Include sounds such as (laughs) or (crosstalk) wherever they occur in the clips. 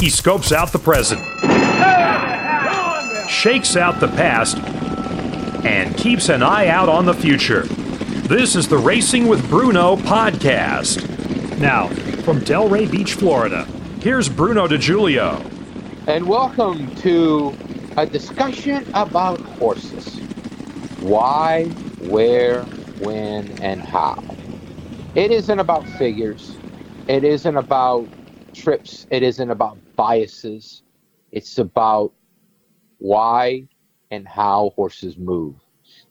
He scopes out the present, shakes out the past, and keeps an eye out on the future. This is the Racing with Bruno podcast. Now, from Delray Beach, Florida, here's Bruno DeJulio. And welcome to a discussion about horses. Why, where, when, and how. It isn't about figures. It isn't about trips. It isn't about biases. It's about why and how horses move.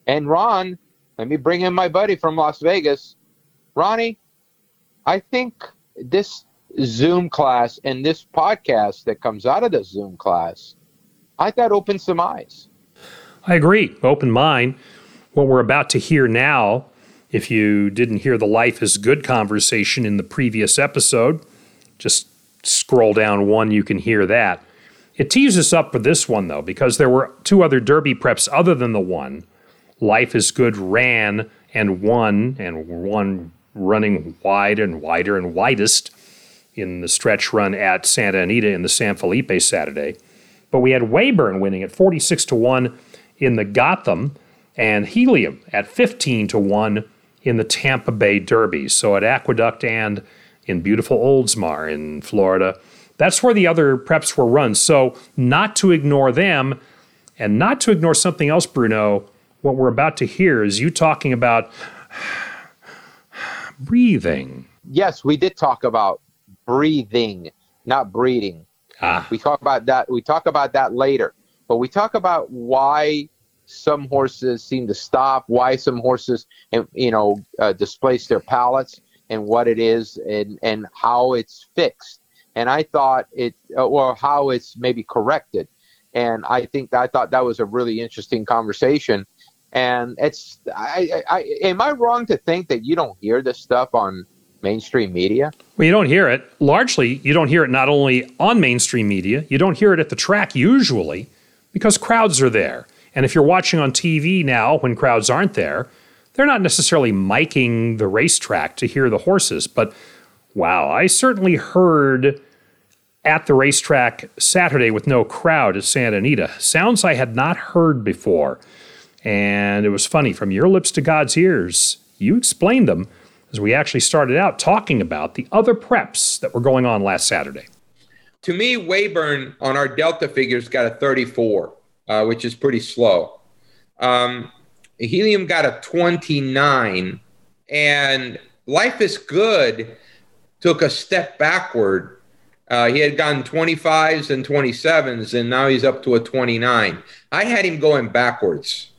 And Ron, let me bring in my buddy from Las Vegas. Ronnie, I think this Zoom class and this podcast that comes out of the Zoom class, I thought opened some eyes. I agree. Open mind. What we're about to hear now, if you didn't hear the Life is Good conversation in the previous episode, just scroll down one, you can hear that. It teases us up for this one, though, because there were two other Derby preps other than the one. Life is Good ran and won, and won running wide and wider and widest in the stretch run at Santa Anita in the San Felipe Saturday. But we had Weyburn winning at 46 to 1 in the Gotham and Helium at 15 to 1 in the Tampa Bay Derby. So at Aqueduct and in beautiful Oldsmar in Florida. That's where the other preps were run. So not to ignore them and not to ignore something else, Bruno. What we're about to hear is you talking about (sighs) breathing. Yes, we did talk about breathing, not breeding. Ah. We talk about that. We talk about that later. But we talk about why some horses seem to stop, why some horses, you know, uh, displace their palates, and what it is, and and how it's fixed. And I thought it, uh, or how it's maybe corrected. And I think I thought that was a really interesting conversation. And it's, I, I, I am I wrong to think that you don't hear this stuff on mainstream media? Well, you don't hear it. Largely, you don't hear it not only on mainstream media, you don't hear it at the track usually because crowds are there. And if you're watching on TV now when crowds aren't there, they're not necessarily miking the racetrack to hear the horses. But wow, I certainly heard at the racetrack Saturday with no crowd at Santa Anita sounds I had not heard before. And it was funny from your lips to God's ears. You explained them as we actually started out talking about the other preps that were going on last Saturday. To me, Weyburn on our Delta figures got a 34, uh, which is pretty slow. Um, Helium got a 29, and Life is Good took a step backward. Uh, he had gotten 25s and 27s, and now he's up to a 29. I had him going backwards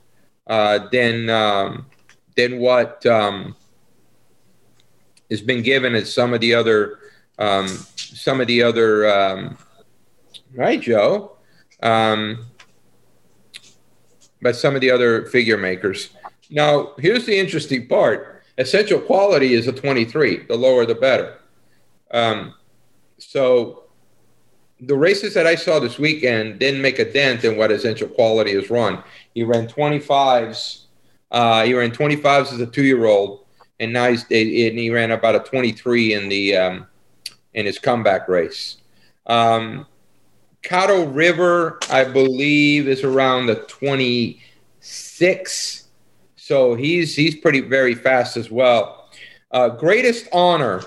uh, than um, than what um, has been given at some of the other um, some of the other um, right, Joe. Um, but some of the other figure makers. Now, here's the interesting part: essential quality is a 23. The lower, the better. Um, so, the races that I saw this weekend didn't make a dent in what essential quality has run. He ran 25s. Uh, he ran 25s as a two-year-old and now he's and he ran about a 23 in the um, in his comeback race. Um, Caddo River, I believe, is around the 26, so he's he's pretty very fast as well. Uh, greatest honor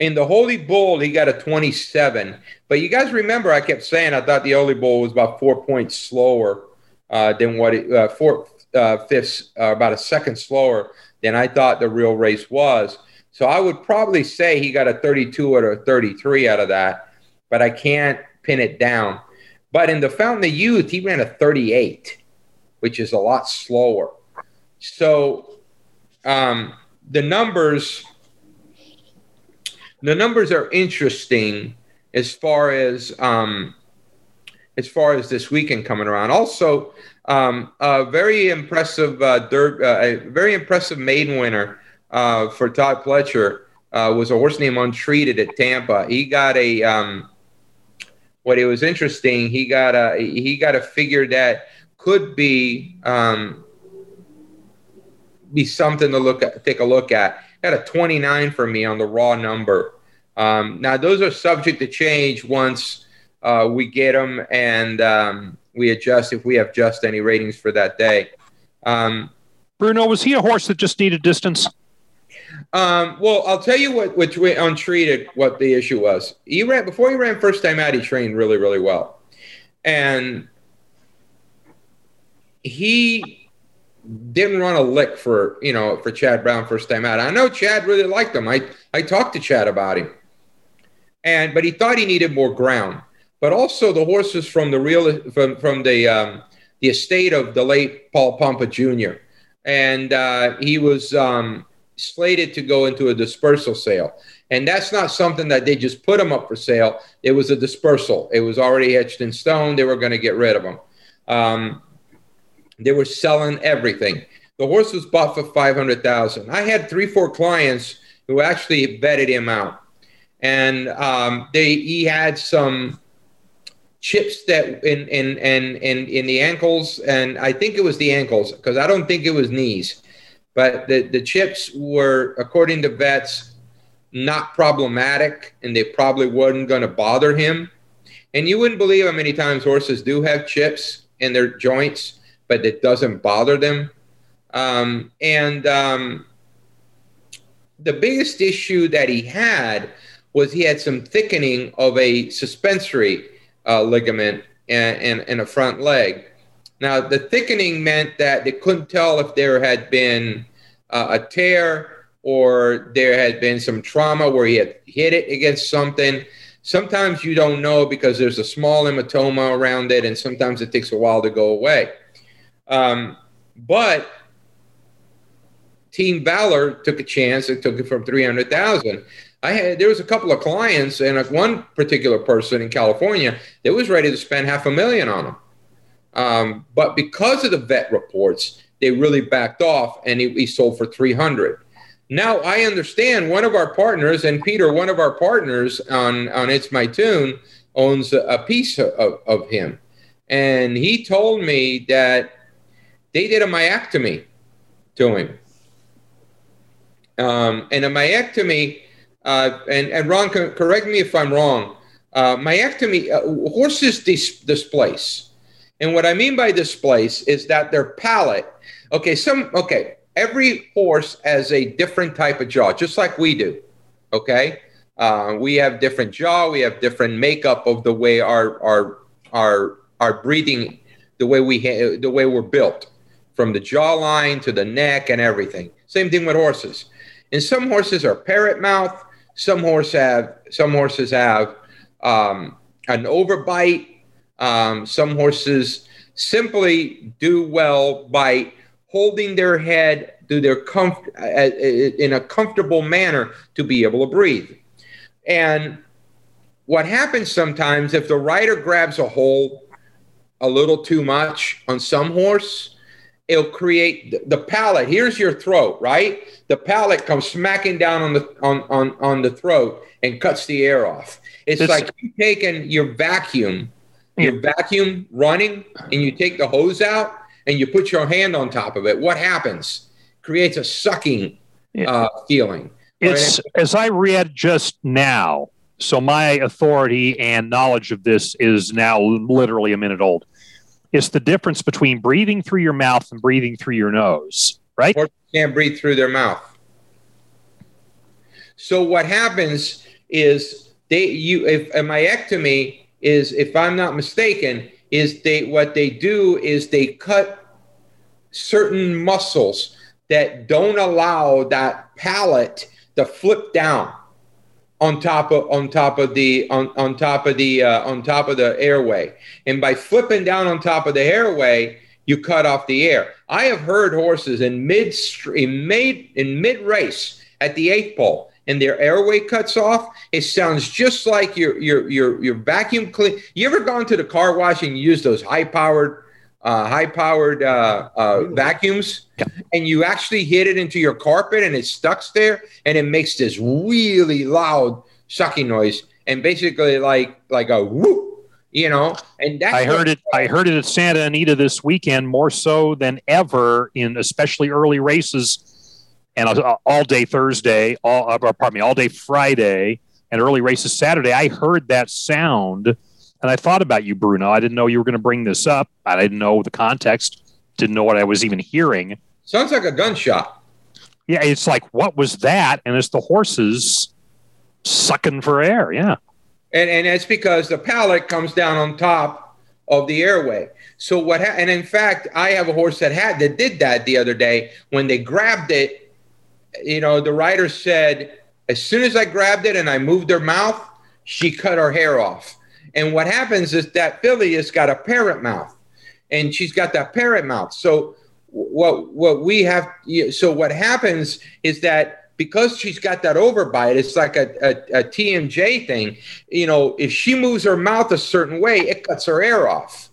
in the Holy Bull, he got a 27. But you guys remember, I kept saying I thought the Holy Bull was about four points slower uh, than what it uh, four uh, fifths, uh, about a second slower than I thought the real race was. So I would probably say he got a 32 or a 33 out of that, but I can't pin it down. But in the Fountain of Youth, he ran a 38, which is a lot slower. So um, the numbers, the numbers are interesting as far as um, as far as this weekend coming around. Also, um, a very impressive, uh, uh, a very impressive maiden winner uh, for Todd Pletcher uh, was a horse named Untreated at Tampa. He got a um, what it was interesting. He got a he got a figure that could be um, be something to look at, take a look at. Got a 29 for me on the raw number. Um, now those are subject to change once uh, we get them and um, we adjust if we have just any ratings for that day. Um, Bruno, was he a horse that just needed distance? Um, well, I'll tell you what, which we untreated, what the issue was. He ran before he ran first time out. He trained really, really well, and he didn't run a lick for you know for Chad Brown first time out. I know Chad really liked him. I I talked to Chad about him, and but he thought he needed more ground. But also the horses from the real from from the um, the estate of the late Paul Pompa Jr. and uh, he was. Um, slated to go into a dispersal sale. And that's not something that they just put them up for sale. It was a dispersal. It was already etched in stone. They were going to get rid of them. Um, they were selling everything. The horse was bought for five hundred thousand. I had three, four clients who actually vetted him out, and um, they he had some chips that in in in in in the ankles, and I think it was the ankles because I don't think it was knees but the, the chips were, according to vets, not problematic and they probably wasn't going to bother him. And you wouldn't believe how many times horses do have chips in their joints, but it doesn't bother them. Um, and um, the biggest issue that he had was he had some thickening of a suspensory uh, ligament and, and a front leg. Now, the thickening meant that they couldn't tell if there had been uh, a tear or there had been some trauma where he had hit it against something. Sometimes you don't know because there's a small hematoma around it, and sometimes it takes a while to go away. Um, but Team Valor took a chance and took it from 300,000. I had there was a couple of clients and one particular person in California that was ready to spend half a million on them. Um, but because of the vet reports, they really backed off and he, he sold for 300. Now I understand one of our partners, and Peter, one of our partners on, on It's My Tune, owns a, a piece of, of him. And he told me that they did a myectomy to him. Um, and a myectomy, uh, and, and Ron, correct me if I'm wrong, uh, myectomy, uh, horses dis- displace. And what I mean by displace is that their palate, okay, some, okay, every horse has a different type of jaw, just like we do. Okay. Uh, we have different jaw, we have different makeup of the way our, our, our, our breathing, the way we, ha- the way we're built from the jawline to the neck and everything. Same thing with horses. And some horses are parrot mouth. Some horse have, some horses have um, an overbite um, some horses simply do well by holding their head to their comf- uh, uh, in a comfortable manner to be able to breathe. And what happens sometimes if the rider grabs a hold a little too much on some horse, it'll create the, the palate. Here's your throat, right? The palate comes smacking down on the on on, on the throat and cuts the air off. It's, it's like you taking your vacuum your vacuum running and you take the hose out and you put your hand on top of it, what happens? Creates a sucking uh, feeling. It's right? as I read just now. So my authority and knowledge of this is now literally a minute old. It's the difference between breathing through your mouth and breathing through your nose, right? Or can't breathe through their mouth. So what happens is they you if a myectomy is, if I'm not mistaken, is they what they do is they cut certain muscles that don't allow that palate to flip down on top of on top of the on, on top of the uh, on top of the airway. And by flipping down on top of the airway you cut off the air. I have heard horses in mid in mid in mid race at the eighth pole and their airway cuts off, it sounds just like your your your your vacuum clean. You ever gone to the car wash and use those high powered uh, high powered uh, uh, vacuums, yeah. and you actually hit it into your carpet and it stucks there, and it makes this really loud sucking noise, and basically like like a whoop, you know. And that's I heard it. I heard it at Santa Anita this weekend more so than ever in especially early races and all day Thursday, all uh, pardon me, all day Friday, and early races Saturday. I heard that sound And I thought about you, Bruno. I didn't know you were going to bring this up. I didn't know the context, didn't know what I was even hearing. Sounds like a gunshot. Yeah, it's like, what was that? And it's the horses sucking for air. Yeah. And, and it's because the palate comes down on top of the airway. So what? Ha- and in fact, I have a horse that had that did that the other day. When they grabbed it, you know, the rider said, as soon as I grabbed it and I moved her mouth, she cut her hair off. And what happens is that filly has got a parrot mouth, and she's got that parrot mouth. So what what we have so what happens is that because she's got that overbite, it's like a, a, a TMJ thing. You know, if she moves her mouth a certain way, it cuts her hair off.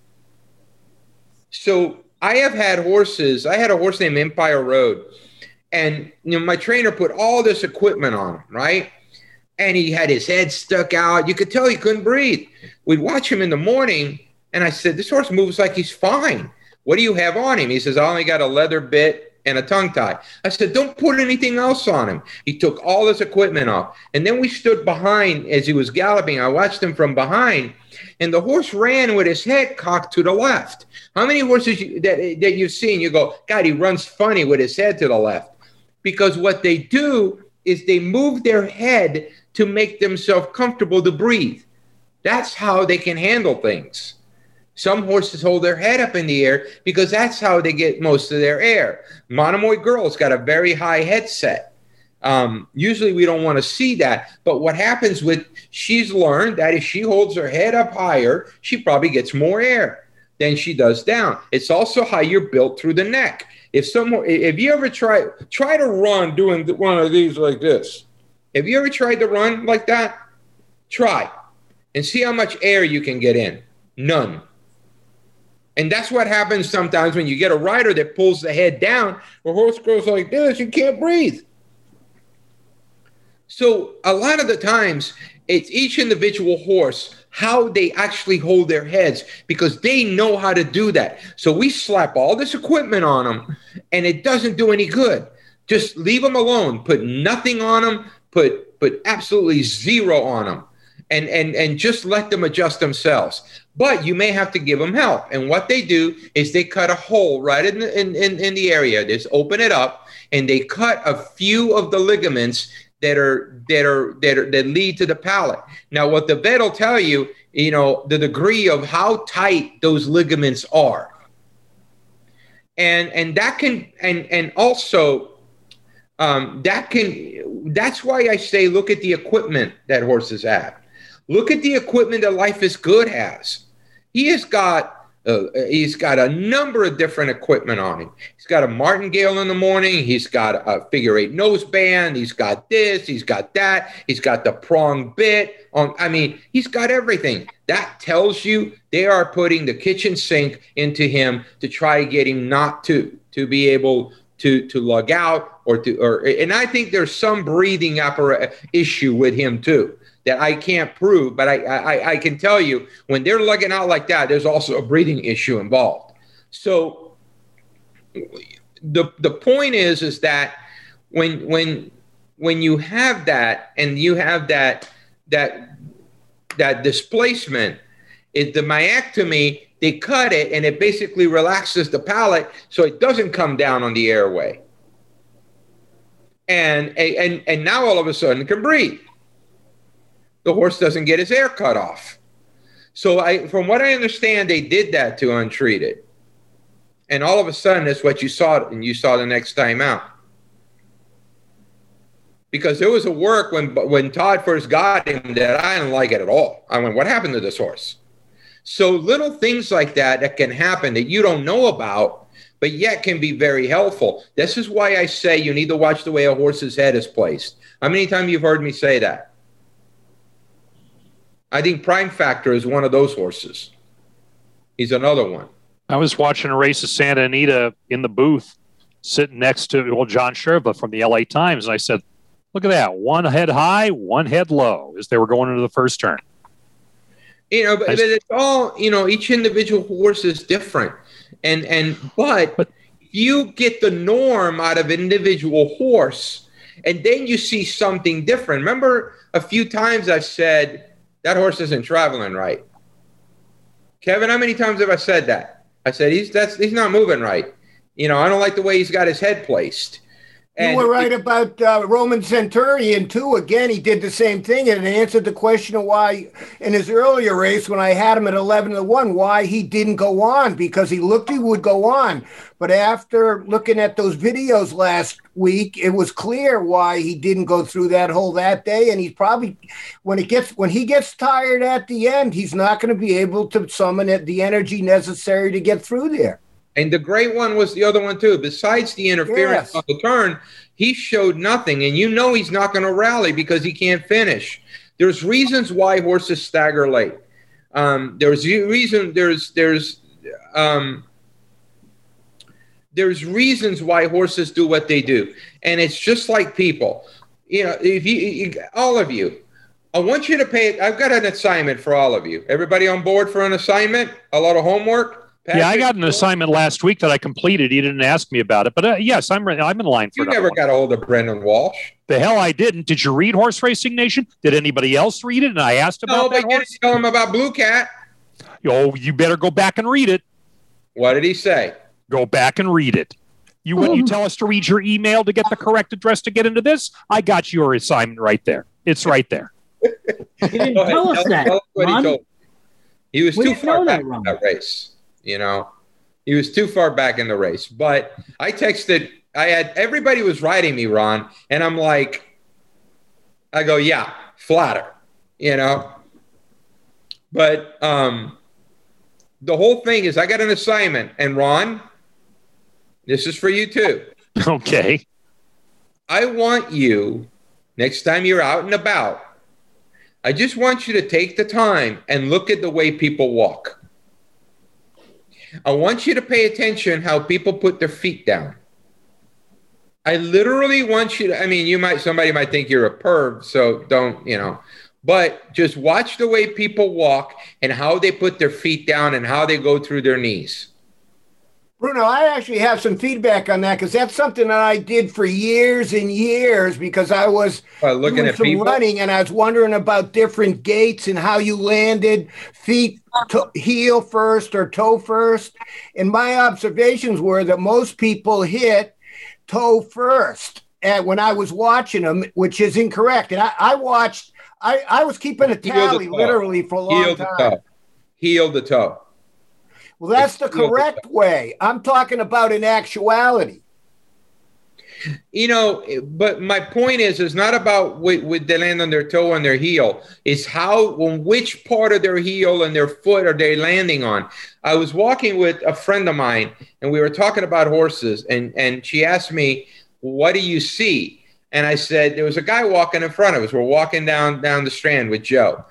So I have had horses. I had a horse named Empire Road, and you know my trainer put all this equipment on him, right? And he had his head stuck out. You could tell he couldn't breathe. We'd watch him in the morning, and I said, "This horse moves like he's fine." What do you have on him? He says, I only got a leather bit and a tongue tie. I said, Don't put anything else on him. He took all his equipment off. And then we stood behind as he was galloping. I watched him from behind, and the horse ran with his head cocked to the left. How many horses you, that, that you've seen, you go, God, he runs funny with his head to the left? Because what they do is they move their head to make themselves comfortable to breathe. That's how they can handle things. Some horses hold their head up in the air because that's how they get most of their air. Monomoy Girl's got a very high headset. Um, usually we don't want to see that. But what happens with she's learned that if she holds her head up higher, she probably gets more air than she does down. It's also how you're built through the neck. If someone, if you ever try try to run doing one of these like this, have you ever tried to run like that? Try and see how much air you can get in. None. And that's what happens sometimes when you get a rider that pulls the head down, the horse goes like this, you can't breathe. So a lot of the times, it's each individual horse how they actually hold their heads because they know how to do that. So we slap all this equipment on them and it doesn't do any good. Just leave them alone. Put nothing on them. Put put absolutely zero on them and and and just let them adjust themselves but you may have to give them help and what they do is they cut a hole right in the, in, in, in the area just open it up and they cut a few of the ligaments that are that are that are that lead to the palate. Now what the vet will tell you you know the degree of how tight those ligaments are. And and that can and and also um, that can that's why i say look at the equipment that horses have. Look at the equipment that Life is Good has. He has got uh, he's got a number of different equipment on him. He's got a martingale in the morning. He's got a figure eight nose band. He's got this. He's got that. He's got the prong bit. On, I mean, he's got everything. That tells you they are putting the kitchen sink into him to try to get him not to to be able to to lug out or to or. And I think there's some breathing appara- issue with him too that I can't prove, but I, I, I can tell you when they're lugging out like that, there's also a breathing issue involved. So the the point is is that when when when you have that and you have that that that displacement, is the myectomy, they cut it and it basically relaxes the palate so it doesn't come down on the airway. And and and now all of a sudden can breathe the horse doesn't get his air cut off. So I, from what I understand, they did that to untreated. And all of a sudden, that's what you saw, and you saw the next time out. Because there was a work when when Todd first got him that I didn't like it at all. I went, "What happened to this horse?" So little things like that that can happen that you don't know about, but yet can be very helpful. This is why I say you need to watch the way a horse's head is placed. How many times you've heard me say that? I think Prime Factor is one of those horses. He's another one. I was watching a race of Santa Anita in the booth, sitting next to well John Cherwa from the LA Times, and I said, "Look at that! One head high, one head low," as they were going into the first turn. You know, but, but it's all you know. Each individual horse is different, and and but, but you get the norm out of individual horse, and then you see something different. Remember, a few times I've said that horse isn't traveling right. Kevin, how many times have I said that? I said he's that's he's not moving right. You know, I don't like the way he's got his head placed. And you were right about uh, Roman Centurion too. Again, he did the same thing and answered the question of why in his earlier race when I had him at eleven to one, why he didn't go on because he looked he would go on, but after looking at those videos last week, it was clear why he didn't go through that hole that day. And he's probably when it gets when he gets tired at the end, he's not going to be able to summon it, the energy necessary to get through there. And the great one was the other one too. Besides the interference yes. on the turn, he showed nothing, and you know he's not going to rally because he can't finish. There's reasons why horses stagger late. Um, there's reason. There's there's um, there's reasons why horses do what they do, and it's just like people. You know, if you, you all of you, I want you to pay. I've got an assignment for all of you. Everybody on board for an assignment? A lot of homework. Patrick, yeah, I got an assignment last week that I completed. He didn't ask me about it, but uh, yes, I'm I'm in line for. You never one. got a hold of Brendan Walsh. The hell I didn't. Did you read Horse Racing Nation? Did anybody else read it? And I asked about no, that but horse. tell him about Blue Cat. Oh, you better go back and read it. What did he say? Go back and read it. You when you (laughs) tell us to read your email to get the correct address to get into this, I got your assignment right there. It's right there. he didn't tell us that. Tell us he, he was we too far back in that race. You know. He was too far back in the race. But I texted, I had everybody was writing me, Ron, and I'm like, I go, yeah, flatter, you know. But um, the whole thing is, I got an assignment, and Ron, this is for you too. (laughs) Okay. I want you next time you're out and about. I just want you to take the time and look at the way people walk. I want you to pay attention how people put their feet down. I literally want you to, I mean, you might, somebody might think you're a perv, so don't, you know, but just watch the way people walk and how they put their feet down and how they go through their knees. Bruno, I actually have some feedback on that because that's something that I did for years and years because I was uh, looking at some people? running and I was wondering about different gaits and how you landed feet to, heel first or toe first. And my observations were that most people hit toe first and when I was watching them, which is incorrect. And I, I watched, I, I was keeping a tally literally for a long heel time. toe. Heel the toe. Well, that's the correct way. I'm talking about in actuality. You know, but my point is, is not about with, with they land on their toe and their heel. It's how, on which part of their heel and their foot are they landing on. I was walking with a friend of mine, and we were talking about horses, and and she asked me, "What do you see?" And I said, "There was a guy walking in front of us. We're walking down down the strand with Joe,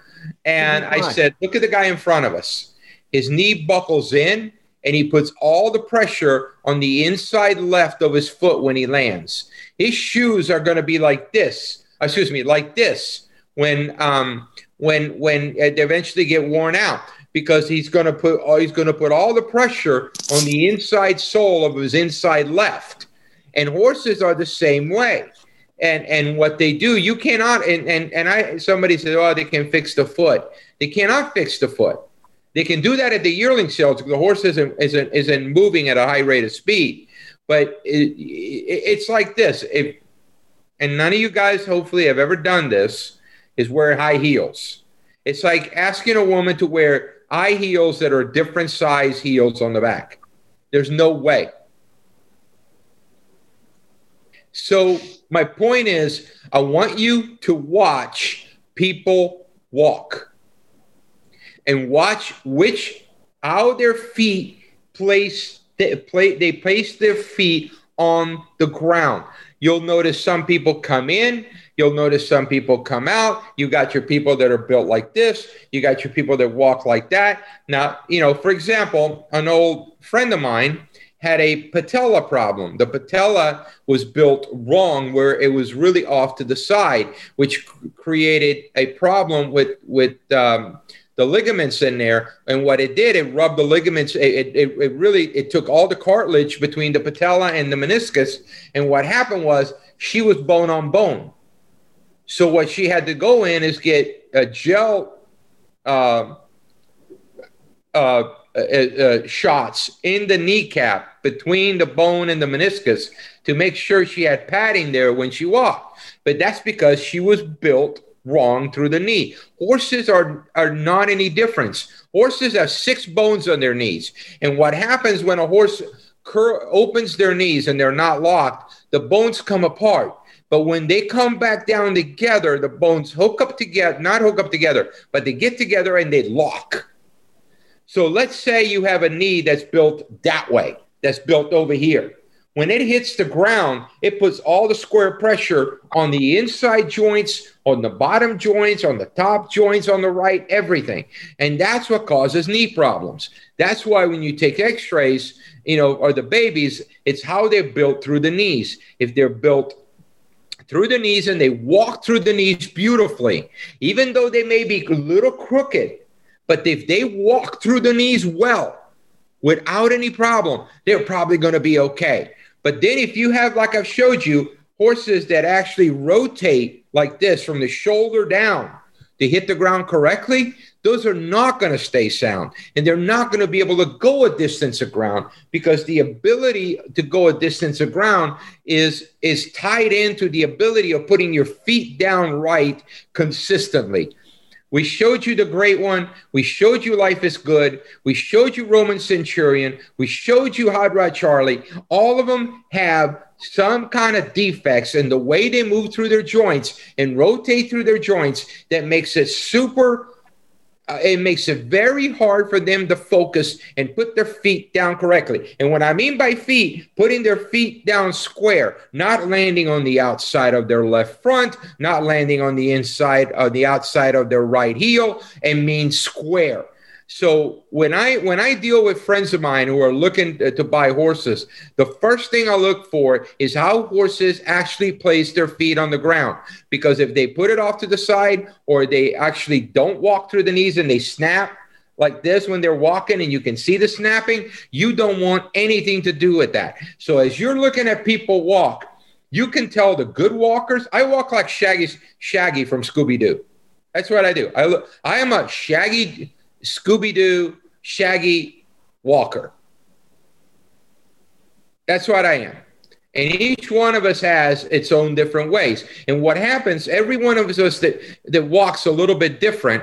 and I said, look at the guy in front of us." His knee buckles in and he puts all the pressure on the inside left of his foot when he lands. His shoes are going to be like this. Excuse me, like this when um when when they eventually get worn out because he's going to put oh, he's going to put all the pressure on the inside sole of his inside left. And horses are the same way. And and what they do, you cannot and and and I somebody said, "Oh, they can fix the foot." They cannot fix the foot they can do that at the yearling sales because the horse isn't, isn't, isn't moving at a high rate of speed. But it, it, it's like this. If, and none of you guys hopefully have ever done this, is wear high heels. It's like asking a woman to wear high heels that are different size heels on the back. There's no way. So my point is, I want you to watch people walk and watch which how their feet place they, play, they place their feet on the ground. You'll notice some people come in, you'll notice some people come out. You got your people that are built like this, you got your people that walk like that. Now, you know, for example, an old friend of mine had a patella problem. The patella was built wrong where it was really off to the side, which created a problem with with um, the ligaments in there. And what it did, it rubbed the ligaments. It, it, it really, it took all the cartilage between the patella and the meniscus. And what happened was she was bone on bone. So what she had to go in is get a gel, uh, uh, uh, uh, shots in the kneecap between the bone and the meniscus to make sure she had padding there when she walked. But that's because she was built wrong through the knee. Horses are, are not any difference. Horses have six bones on their knees. And what happens when a horse cur- opens their knees and they're not locked, the bones come apart. But when they come back down together, the bones hook up together, not hook up together, but they get together and they lock. So let's say you have a knee that's built that way, that's built over here. When it hits the ground, it puts all the square pressure on the inside joints, on the bottom joints, on the top joints, on the right, everything. And that's what causes knee problems. That's why when you take x rays, you know, or the babies, it's how they're built through the knees. If they're built through the knees and they walk through the knees beautifully, even though they may be a little crooked, but if they walk through the knees well, without any problem, they're probably going to be okay. But then if you have, like I've showed you, horses that actually rotate like this from the shoulder down to hit the ground correctly, those are not going to stay sound. And they're not going to be able to go a distance of ground because the ability to go a distance of ground is is tied into the ability of putting your feet down right consistently we showed you the great one. We showed you Life is Good. We showed you Roman Centurion. We showed you Hot Rod Charlie. All of them have some kind of defects in the way they move through their joints and rotate through their joints that makes it super uh, it makes it very hard for them to focus and put their feet down correctly. And what I mean by feet, putting their feet down square, not landing on the outside of their left front, not landing on the inside of the outside of their right heel, and mean square. So when I when I deal with friends of mine who are looking to buy horses, the first thing I look for is how horses actually place their feet on the ground. Because if they put it off to the side or they actually don't walk through the knees and they snap like this when they're walking and you can see the snapping, you don't want anything to do with that. So as you're looking at people walk, you can tell the good walkers. I walk like Shaggy Shaggy from Scooby Doo. That's what I do. I look. I am a Shaggy Scooby Doo, Shaggy, Walker. That's what I am. And each one of us has its own different ways. And what happens, every one of us that, that walks a little bit different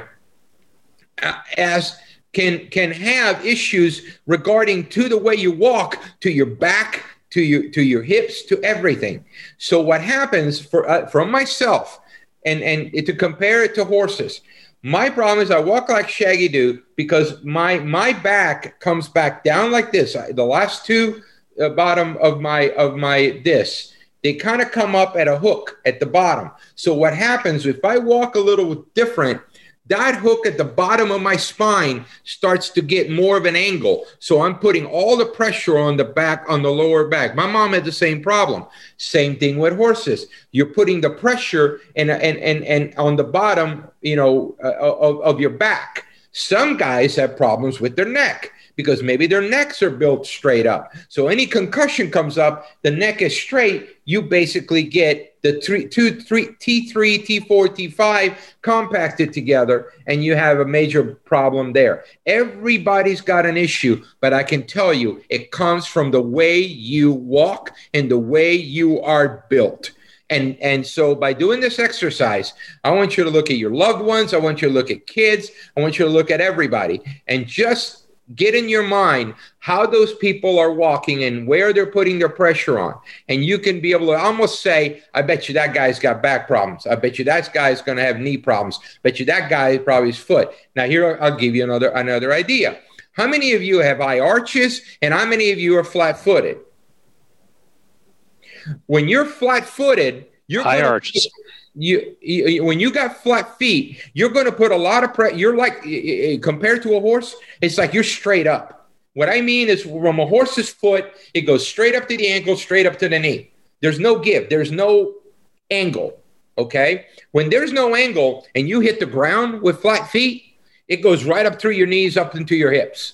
uh, as can can have issues regarding to the way you walk, to your back, to your to your hips, to everything. So what happens for uh, from myself, and and to compare it to horses, my problem is I walk like Shaggy do because my my back comes back down like this. I, the last two uh, bottom of my of my this they kind of come up at a hook at the bottom. So what happens if I walk a little different? That hook at the bottom of my spine starts to get more of an angle. So I'm putting all the pressure on the back, on the lower back. My mom had the same problem. Same thing with horses. You're putting the pressure and and and, and on the bottom, you know, uh, of, of your back. Some guys have problems with their neck because maybe their necks are built straight up. So any concussion comes up, the neck is straight, you basically get the three, two, three, T3, T4, T5 compacted together, and you have a major problem there. Everybody's got an issue, but I can tell you it comes from the way you walk and the way you are built. And, and so by doing this exercise, I want you to look at your loved ones. I want you to look at kids. I want you to look at everybody and just get in your mind how those people are walking and where they're putting their pressure on. And you can be able to almost say, I bet you that guy's got back problems. I bet you that guy's going to have knee problems. I bet you that guy probably his foot. Now, here I'll give you another, another idea. How many of you have high arches and how many of you are flat footed? When you're flat footed, you're high arches you, you, when you got flat feet, you're going to put a lot of pressure. You're like compared to a horse, it's like you're straight up. What I mean is, from a horse's foot, it goes straight up to the ankle, straight up to the knee. There's no give. There's no angle. Okay. When there's no angle and you hit the ground with flat feet, it goes right up through your knees, up into your hips.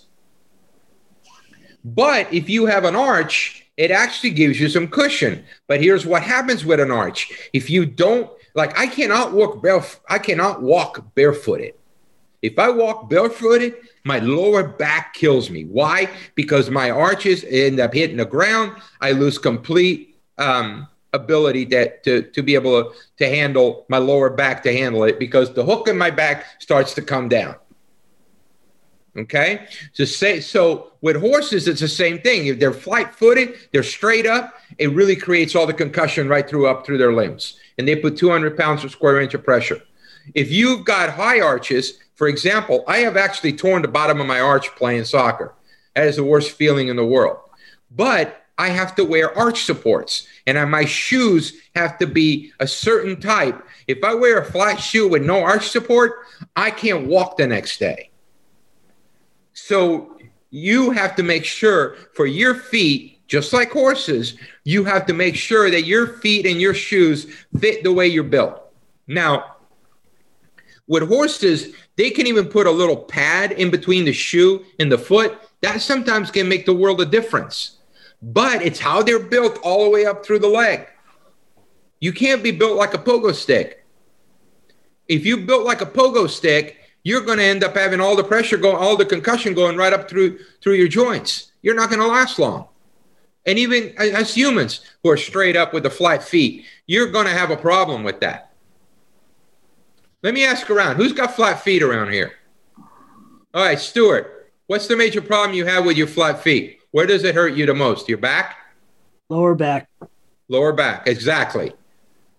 But if you have an arch, it actually gives you some cushion. But here's what happens with an arch: if you don't like I cannot walk bare I cannot walk barefooted. If I walk barefooted, my lower back kills me. Why? Because my arches end up hitting the ground. I lose complete um, ability to, to, to be able to, to handle my lower back to handle it because the hook in my back starts to come down. Okay. So say so with horses, it's the same thing. If they're flight footed, they're straight up, it really creates all the concussion right through up through their limbs. And they put 200 pounds per square inch of pressure. If you've got high arches, for example, I have actually torn the bottom of my arch playing soccer. That is the worst feeling in the world. But I have to wear arch supports, and my shoes have to be a certain type. If I wear a flat shoe with no arch support, I can't walk the next day. So you have to make sure for your feet, just like horses, you have to make sure that your feet and your shoes fit the way you're built. Now, with horses, they can even put a little pad in between the shoe and the foot. That sometimes can make the world a difference. But it's how they're built all the way up through the leg. You can't be built like a pogo stick. If you built like a pogo stick, you're going to end up having all the pressure going, all the concussion going right up through through your joints. You're not going to last long. And even as humans who are straight up with the flat feet, you're going to have a problem with that. Let me ask around. Who's got flat feet around here? All right, Stuart. What's the major problem you have with your flat feet? Where does it hurt you the most? Your back? Lower back. Lower back, exactly.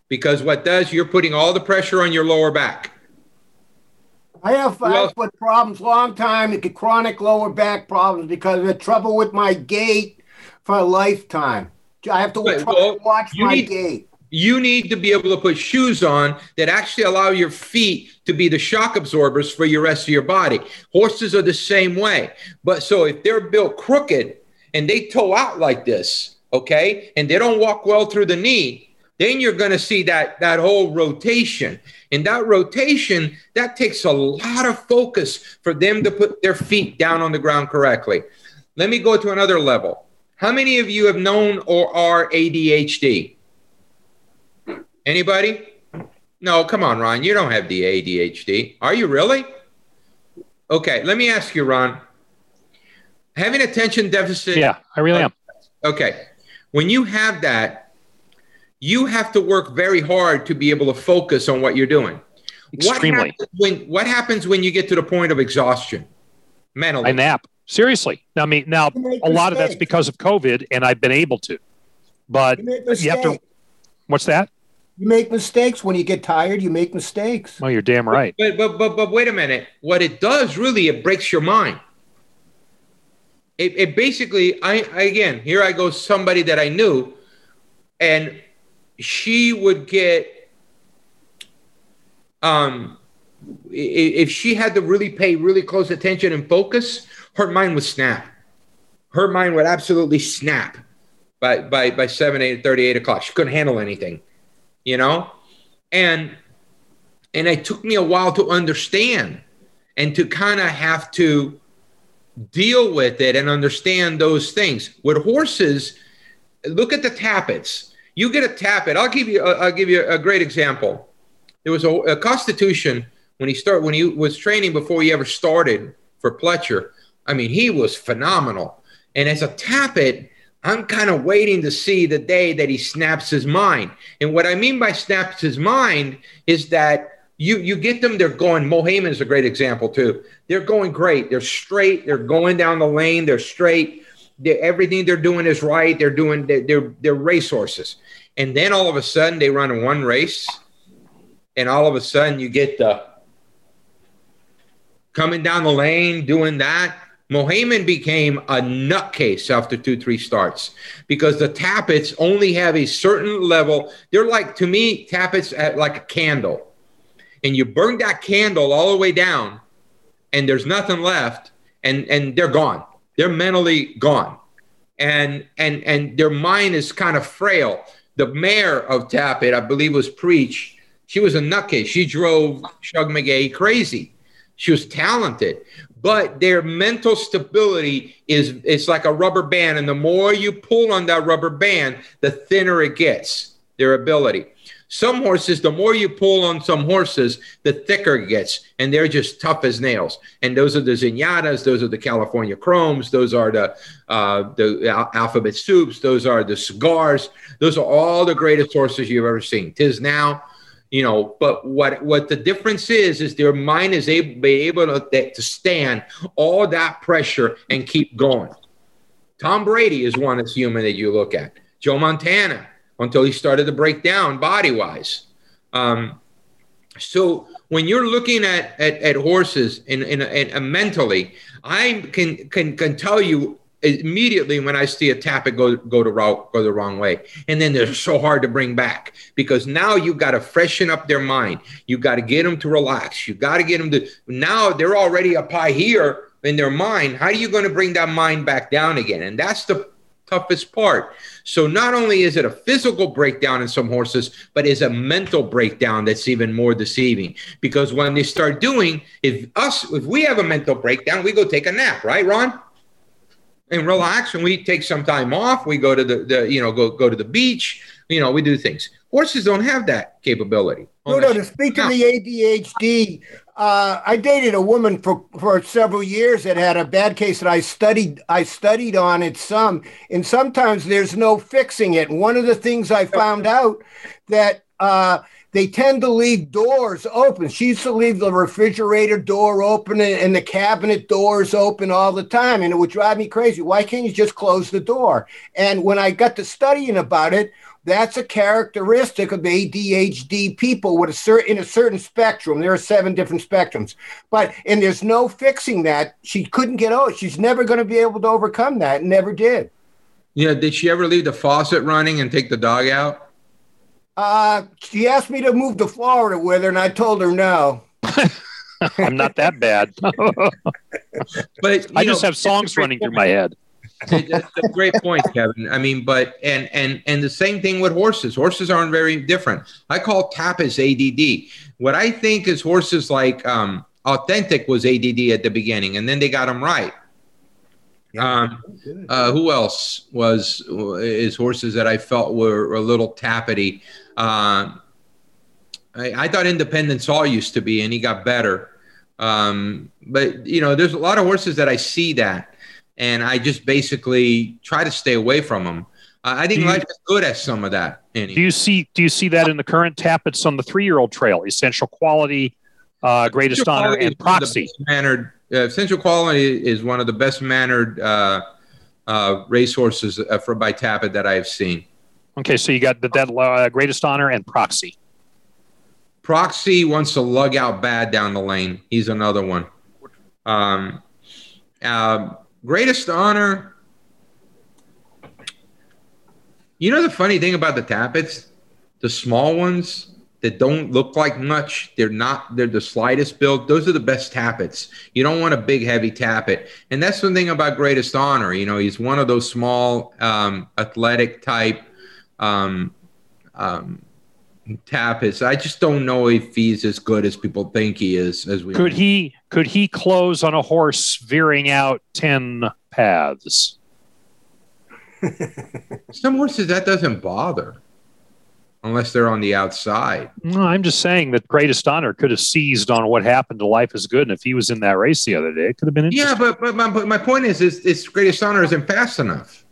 Because what does, you're putting all the pressure on your lower back. I have well, foot problems long time, It could chronic lower back problems because of trouble with my gait for a lifetime. I have to well, watch my need, gait. You need to be able to put shoes on that actually allow your feet to be the shock absorbers for your rest of your body. Horses are the same way. But so if they're built crooked and they toe out like this, okay, and they don't walk well through the knee, then you're going to see that that whole rotation and that rotation that takes a lot of focus for them to put their feet down on the ground correctly let me go to another level how many of you have known or are adhd anybody no come on ron you don't have the adhd are you really okay let me ask you ron having attention deficit yeah i really am okay when you have that you have to work very hard to be able to focus on what you're doing. Extremely. What happens when, what happens when you get to the point of exhaustion mentally? I nap. Seriously. Now, I mean, now a lot of that's because of COVID, and I've been able to. But you, you have to. What's that? You make mistakes when you get tired. You make mistakes. Well, you're damn right. But but but but wait a minute. What it does really, it breaks your mind. It, it basically, I again, here I go, somebody that I knew, and she would get um if she had to really pay really close attention and focus, her mind would snap. Her mind would absolutely snap by by by seven, eight, 38 o'clock. She couldn't handle anything, you know? And and it took me a while to understand and to kind of have to deal with it and understand those things. With horses, look at the Tapits you get a Tapit. I'll give you. Uh, I'll give you a great example. There was a, a Constitution when he start when he was training before he ever started for Pletcher. I mean, he was phenomenal. And as a Tapit, I'm kind of waiting to see the day that he snaps his mind. And what I mean by snaps his mind is that you you get them, they're going. Mohaymen is a great example too. They're going great. They're straight. They're going down the lane. They're straight they're, everything they're doing is right. They're doing they're, they're they're racehorses, and then all of a sudden they run one race, and all of a sudden you get the coming down the lane doing that. Mohaymen became a nutcase after two, three starts because the Tapits only have a certain level. They're like, to me, Tapits at like a candle. And you burn that candle all the way down, and there's nothing left, and, and they're gone. They're mentally gone. And and and their mind is kind of frail. The mayor of Tapit i believe was preach she was a nutcase. She drove shug mcgaughey crazy. She was talented but their mental stability is it's like a rubber band and the more you pull on that rubber band the thinner it gets their ability Some horses, the more you pull on some horses, the thicker it gets, and they're just tough as nails. And those are the Zenyattas, those are the California Chromes, those are the uh, the Alphabet Soups, those are the Cigars. Those are all the greatest horses you've ever seen. Tiznow, you know. But what what the difference is is their mind is able be able to, to stand all that pressure and keep going. Tom Brady is one that's human that you look at. Joe Montana until he started to break down body wise. Um, so when you're looking at at, at horses and, in, in mentally, I can can can tell you immediately when I see a Tapit go go to route go the wrong way, and then they're so hard to bring back because now you got to freshen up their mind. You got to get them to relax. You got to get them to now they're already up high here in their mind. How are you going to bring that mind back down again? And that's the toughest part. So not only is it a physical breakdown in some horses, but is a mental breakdown that's even more deceiving. Because when they start doing, if us, if we have a mental breakdown, we go take a nap, right, Ron? And relax, and we take some time off. We go to the, the you know, go go to the beach. You know, we do things. Horses don't have that capability. No, no. To speak to the ADHD, uh, I dated a woman for, for several years that had a bad case that I studied. I studied on it some, and sometimes there's no fixing it. one of the things I found out that uh, they tend to leave doors open. She used to leave the refrigerator door open and the cabinet doors open all the time, and it would drive me crazy. Why can't you just close the door? And when I got to studying about it, that's a characteristic of ADHD people with a certain in a certain spectrum. There are seven different spectrums, but and there's no fixing that. She couldn't get out. She's never going to be able to overcome that. Never did. Yeah. Did she ever leave the faucet running and take the dog out? Uh, she asked me to move to Florida with her, and I told her no. (laughs) I'm not that bad. (laughs) but I know, just have songs running through my head. That's a great point, Kevin. I mean, but and and and the same thing with horses. Horses aren't very different. I call Tapits ADD. What I think is horses like um, Authentic was ADD at the beginning, and then they got them right. Um, uh, who else was is horses that I felt were a little tappity? Uh, I, I, thought Independence Hall used to be, and he got better. Um, but you know, there's a lot of horses that I see that and I just basically try to stay away from them. Uh, I think you, life is good at some of that. Annie. Do you see? Do you see that in the current Tapits on the three-year-old trail? Essential quality, uh, greatest essential honor, and proxy. Mannered. Uh, essential quality is one of the best mannered uh, uh, racehorses uh, for by Tapit that I have seen. Okay, so you got the, that uh, greatest honor and proxy. Proxy wants to lug out bad down the lane. He's another one. Um, uh, greatest honor. You know the funny thing about the Tapits, the small ones that don't look like much, they're not. They're the slightest build. Those are the best Tapits. You don't want a big, heavy Tapit, and that's the thing about greatest honor. You know, he's one of those small, um, athletic type. Um, um, Tapits. I just don't know if he's as good as people think he is. As we could know. he could he close on a horse veering out ten paths? (laughs) Some horses that doesn't bother unless they're on the outside. No, I'm just saying that Greatest Honor could have seized on what happened to Life is Good, and if he was in that race the other day, it could have been Yeah, but but my, but my point is, is, is Greatest Honor isn't fast enough.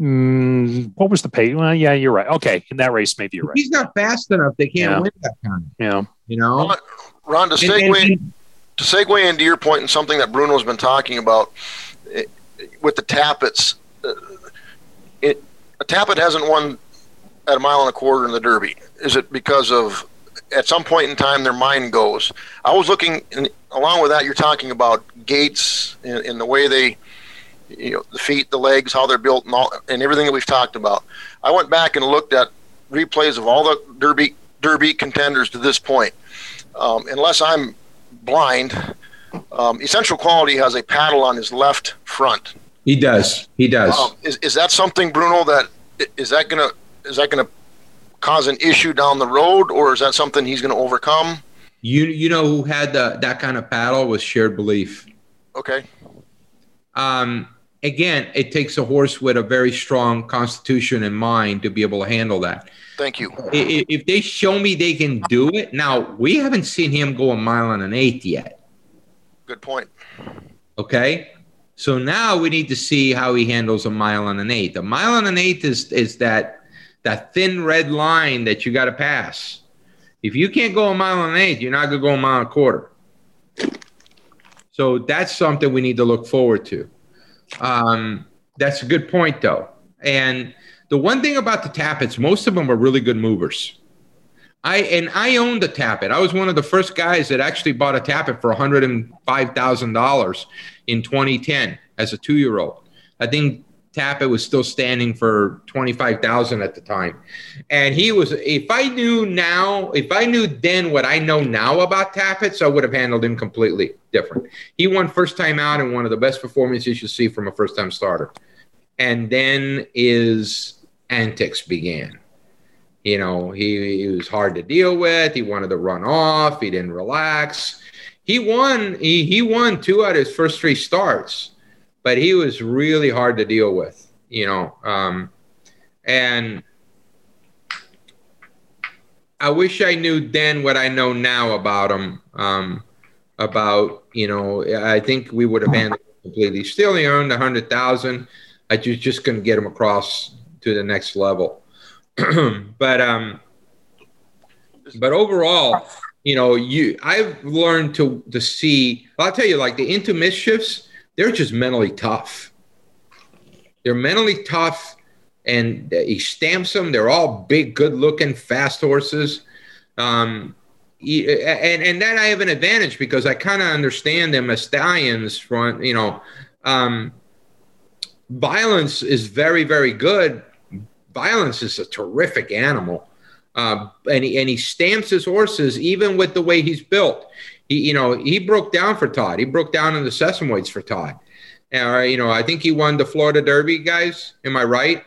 Mm, what was the pace? Well, yeah, you're right. Okay, in that race, maybe you're right. He's not fast enough. They can't yeah. win that time. Yeah, you know. Ron, Ron to segue to segue into your point and something that Bruno's been talking about it, eh, with the Tapits. Uh, it, a Tapit hasn't won at a mile and a quarter in the Derby. Is it because of at some point in time their mind goes? I was looking, in, along with that, you're talking about gates and, in the way they you know the feet, the legs, how they're built, and all, and everything that we've talked about. I went back and looked at replays of all the Derby Derby contenders to this point. Um, unless I'm blind, um, Essential Quality has a paddle on his left front. He does. He does. Um, is, is that something, Bruno? That is that gonna is that gonna cause an issue down the road, or is that something he's going to overcome? You you know who had the, that kind of paddle was shared belief. Okay. Um, again, it takes a horse with a very strong constitution and mind to be able to handle that. Thank you. If they show me they can do it, now we haven't seen him go a mile and an eighth yet. Good point. Okay. So now we need to see how he handles a mile and an eighth. A mile and an eighth is is that that thin red line that you got to pass. If you can't go a mile and an eighth, you're not gonna go a mile and a quarter. So that's something we need to look forward to. Um, that's a good point, though. And the one thing about the Tapits, most of them are really good movers. I and I owned a Tapit. I was one of the first guys that actually bought a Tapit for one hundred and five thousand dollars in 2010 as a two-year-old. I think Tapit was still standing for 25,000 at the time. And he was, if I knew now, if I knew then what I know now about Tapits, I would have handled him completely different. He won first time out and one of the best performances you see from a first time starter. And then his antics began. You know, he, he was hard to deal with. He wanted to run off. He didn't relax. He won. He, he won two out of his first three starts but he was really hard to deal with, you know. Um, and I wish I knew then what I know now about him. Um, about you know, I think we would have handled completely. Still, he earned a hundred thousand. I just just couldn't get him across to the next level. (clears throat) but um, but overall, you know, you I've learned to to see. I'll tell you, like the into mischiefs they're just mentally tough. They're mentally tough, and he stamps them. They're all big, good-looking, fast horses. Um, he, and and then I have an advantage because I kind of understand them as stallions. Front, you know, um, violence is very, very good. Violence is a terrific animal. Uh, and he and he stamps his horses even with the way he's built he, you know, he broke down for Todd. He broke down in the sesame weights for Todd. And, you know, I think he won the Florida Derby, guys. Am I right?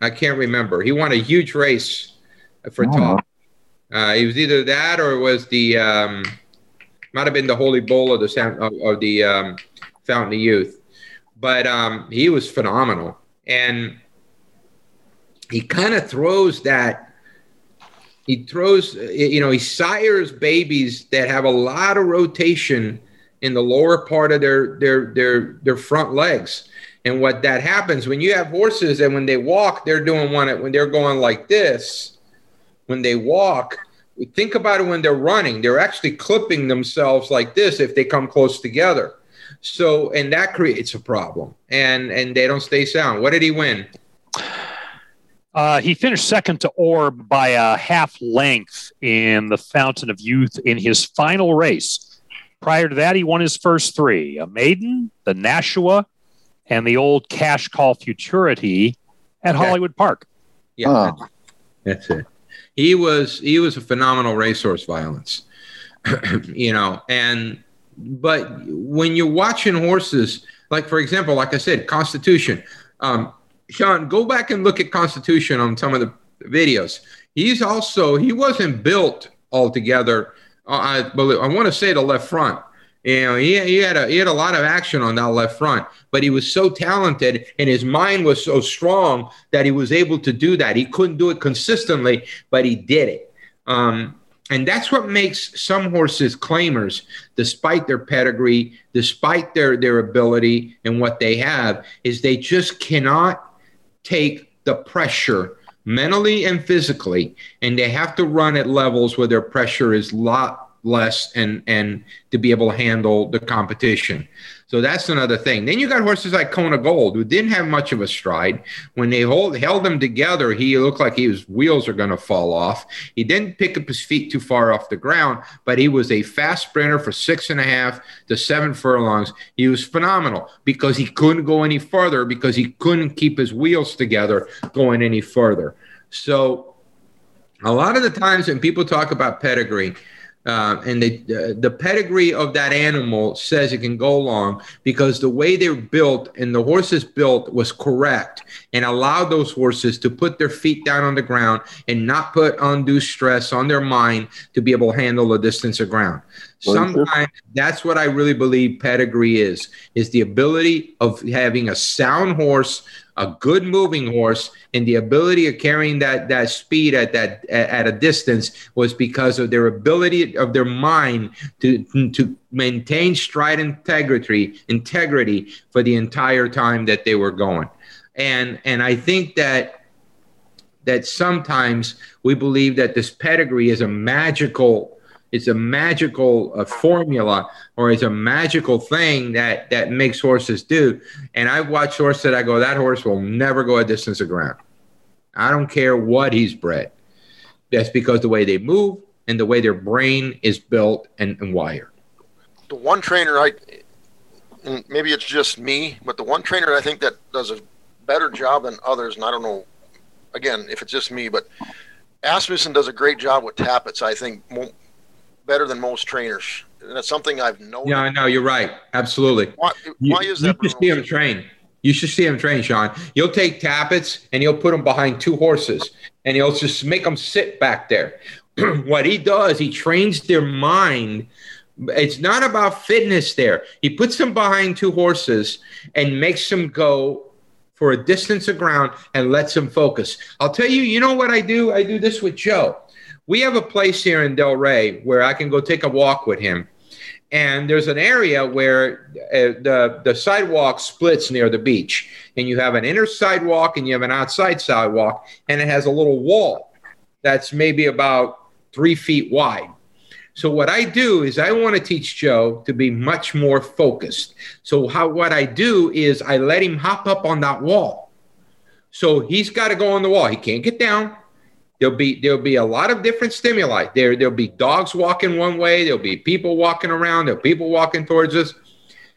I can't remember. He won a huge race for oh. Todd. Uh, it was either that or it was the um, might have been the Holy Bull of the of, of the um, Fountain of Youth, but um, he was phenomenal, and he kind of throws that he throws, eh, you know, he sires babies that have a lot of rotation in the lower part of their their their their front legs. And what that happens when you have horses and when they walk, they're doing one when they're going like this. When they walk, think about it when they're running. They're actually clipping themselves like this if they come close together. So and that creates a problem. And and they don't stay sound. What did he win? Uh, he finished second to Orb by a half length in the Fountain of Youth in his final race. Prior to that, he won his first three a maiden, the Nashua, and the old cash call futurity at okay. Hollywood Park. Yeah, oh. that's it. He was he was a phenomenal racehorse violence, (clears throat) you know. And but when you're watching horses, like for example, like I said, Constitution. Um, Sean, go back and look at Constitution on some of the videos. He's also he wasn't built altogether. Uh, I believe I want to say the left front. You know, he, he had a he had a lot of action on that left front, but he was so talented and his mind was so strong that he was able to do that. He couldn't do it consistently, but he did it. Um, and that's what makes some horses claimers, despite their pedigree, despite their their ability and what they have, is they just cannot take the pressure mentally and physically, and they have to run at levels where their pressure is lot less and and to be able to handle the competition. So that's another thing. Then you got horses like Kona Gold, who didn't have much of a stride. When they hold, held him together, he looked like his wheels are going to fall off. He didn't pick up his feet too far off the ground, but he was a fast sprinter for six and a half to seven furlongs. He was phenomenal because he couldn't go any further because he couldn't keep his wheels together going any further. So a lot of the times when people talk about pedigree, uh, and the, uh, the pedigree of that animal says it can go long because the way they're built and the horses built was correct and allow those horses to put their feet down on the ground and not put undue stress on their mind to be able to handle the distance of ground. Sometimes that's what I really believe pedigree is, is the ability of having a sound horse, a good moving horse, and the ability of carrying that that speed at that at a distance was because of their ability of their mind to to maintain stride integrity integrity for the entire time that they were going. And and I think that that sometimes we believe that this pedigree is a magical it's a magical uh, formula or it's a magical thing that that makes horses do. And i've watched horses that i go that horse will never go a distance of ground. I don't care what he's bred. That's because the way they move and the way their brain is built and, and wired. The one trainer i maybe it's just me but the one trainer i think that does a better job than others and i don't know again if it's just me but asmussen does a great job with Tapits i think better than most trainers. And that's something I've known. Yeah, I know. You're right. Absolutely. Why, why is that? You should see him train. You should see him train, Sean. You'll take Tapits and you'll put them behind two horses and he'll just make them sit back there. (clears throat) what he does, he trains their mind. It's not about fitness there. He puts them behind two horses and makes them go for a distance of ground and lets them focus. I'll tell you, you know what I do? I do this with Joe we have a place here in Delray where I can go take a walk with him. And there's an area where uh, the, the sidewalk splits near the beach. And you have an inner sidewalk and you have an outside sidewalk. And it has a little wall that's maybe about three feet wide. So what I do is I want to teach Joe to be much more focused. So how what I do is I let him hop up on that wall. So he's got to go on the wall. He can't get down. There'll be there'll be a lot of different stimuli. There there'll be dogs walking one way. There'll be people walking around. There'll be people walking towards us.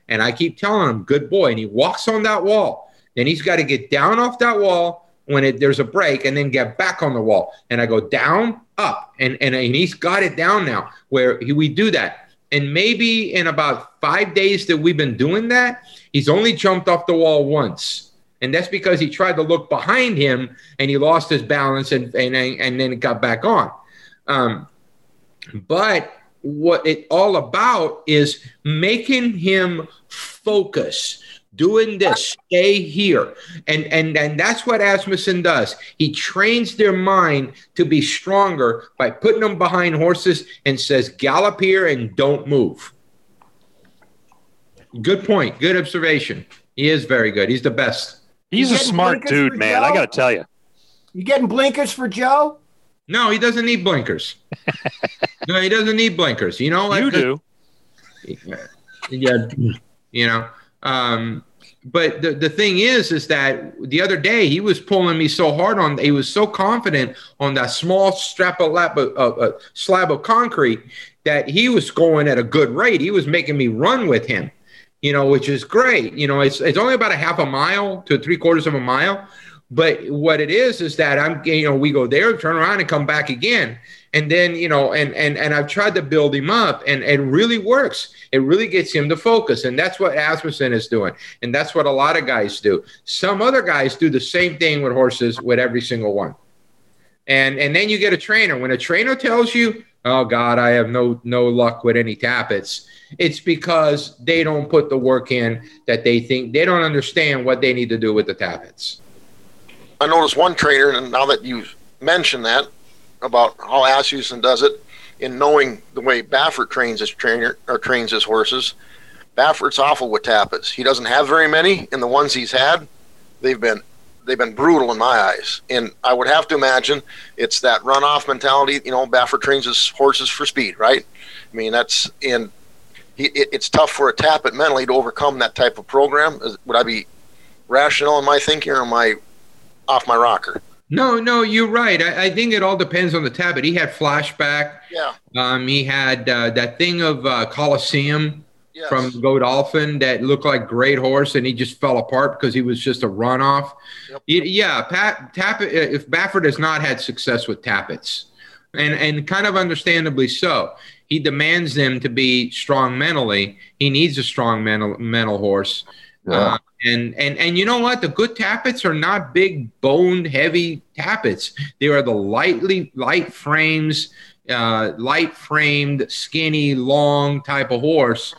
And I keep telling him, "Good boy." And he walks on that wall. Then he's got to get down off that wall when it, there's a break, and then get back on the wall. And I go down, up, and and, and he's got it down now. Where he, we do that. And maybe in about five days that we've been doing that, he's only jumped off the wall once and that's because he tried to look behind him and he lost his balance and and, and then it got back on. Um, but what it all about is making him focus doing this stay here and and and that's what asmussen does he trains their mind to be stronger by putting them behind horses and says gallop here and don't move good point good observation he is very good he's the best He's a smart dude, man. Joe? I got to tell you. You getting blinkers for Joe? No, he doesn't need blinkers. (laughs) no, he doesn't need blinkers. You know, you do. Yeah, you know. Um, but the, the thing is, is that the other day he was pulling me so hard on, he was so confident on that small strap of lap, uh, uh, slab of concrete that he was going at a good rate. He was making me run with him you know, which is great. You know, it's it's only about a half a mile to three quarters of a mile. But what it is is that I'm, you know, we go there, turn around, and come back again, and then you know, and and and I've tried to build him up, and it really works. It really gets him to focus, and that's what Asmussen is doing, and that's what a lot of guys do. Some other guys do the same thing with horses with every single one, and and then you get a trainer. When a trainer tells you, "Oh God, I have no no luck with any Tapits," It's because they don't put the work in that they think they don't understand what they need to do with the Tapits. I noticed one trainer, and now that you've mentioned that about how Asmussen does it, in knowing the way Baffert trains his trainer or trains his horses, Baffert's awful with Tapits. He doesn't have very many, and the ones he's had, they've been they've been brutal in my eyes. And I would have to imagine it's that runoff mentality. You know, Baffert trains his horses for speed, right? I mean, that's in it, it's tough for a Tapit mentally to overcome that type of program. Would I be rational in my thinking, or am I off my rocker? No, no, you're right. I, I think it all depends on the Tapit. He had flashback. Yeah. Um, he had uh, that thing of uh, Coliseum yes. from Godolphin that looked like great horse, and he just fell apart because he was just a runoff. Yep. Yeah, Pat Tapit. Uh, if Baffert has not had success with Tapits, and and kind of understandably so he demands them to be strong mentally. He needs a strong mental mental horse. Yeah. Uh, and and and you know what? The good Tapits are not big boned, heavy Tapits. They are the lightly light frames. uh, light framed, skinny, long type of horse.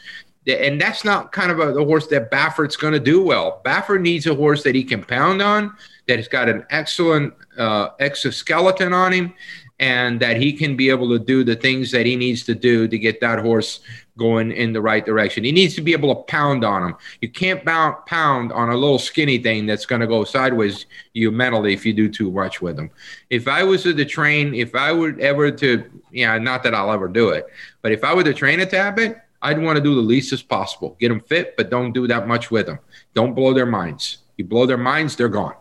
And that's not kind of a, the horse that Baffert's going to do well. Baffert needs a horse that he can pound on, that has got an excellent uh, exoskeleton on him, and that he can be able to do the things that he needs to do to get that horse going in the right direction. He needs to be able to pound on him. You can't pound on a little skinny thing that's going to go sideways you mentally if you do too much with him. If I was to train, if I would ever to, yeah, not that I'll ever do it, but if I were to train a Tapit, I'd want to do the least as possible. Get them fit, but don't do that much with them. Don't blow their minds. You blow their minds, they're gone.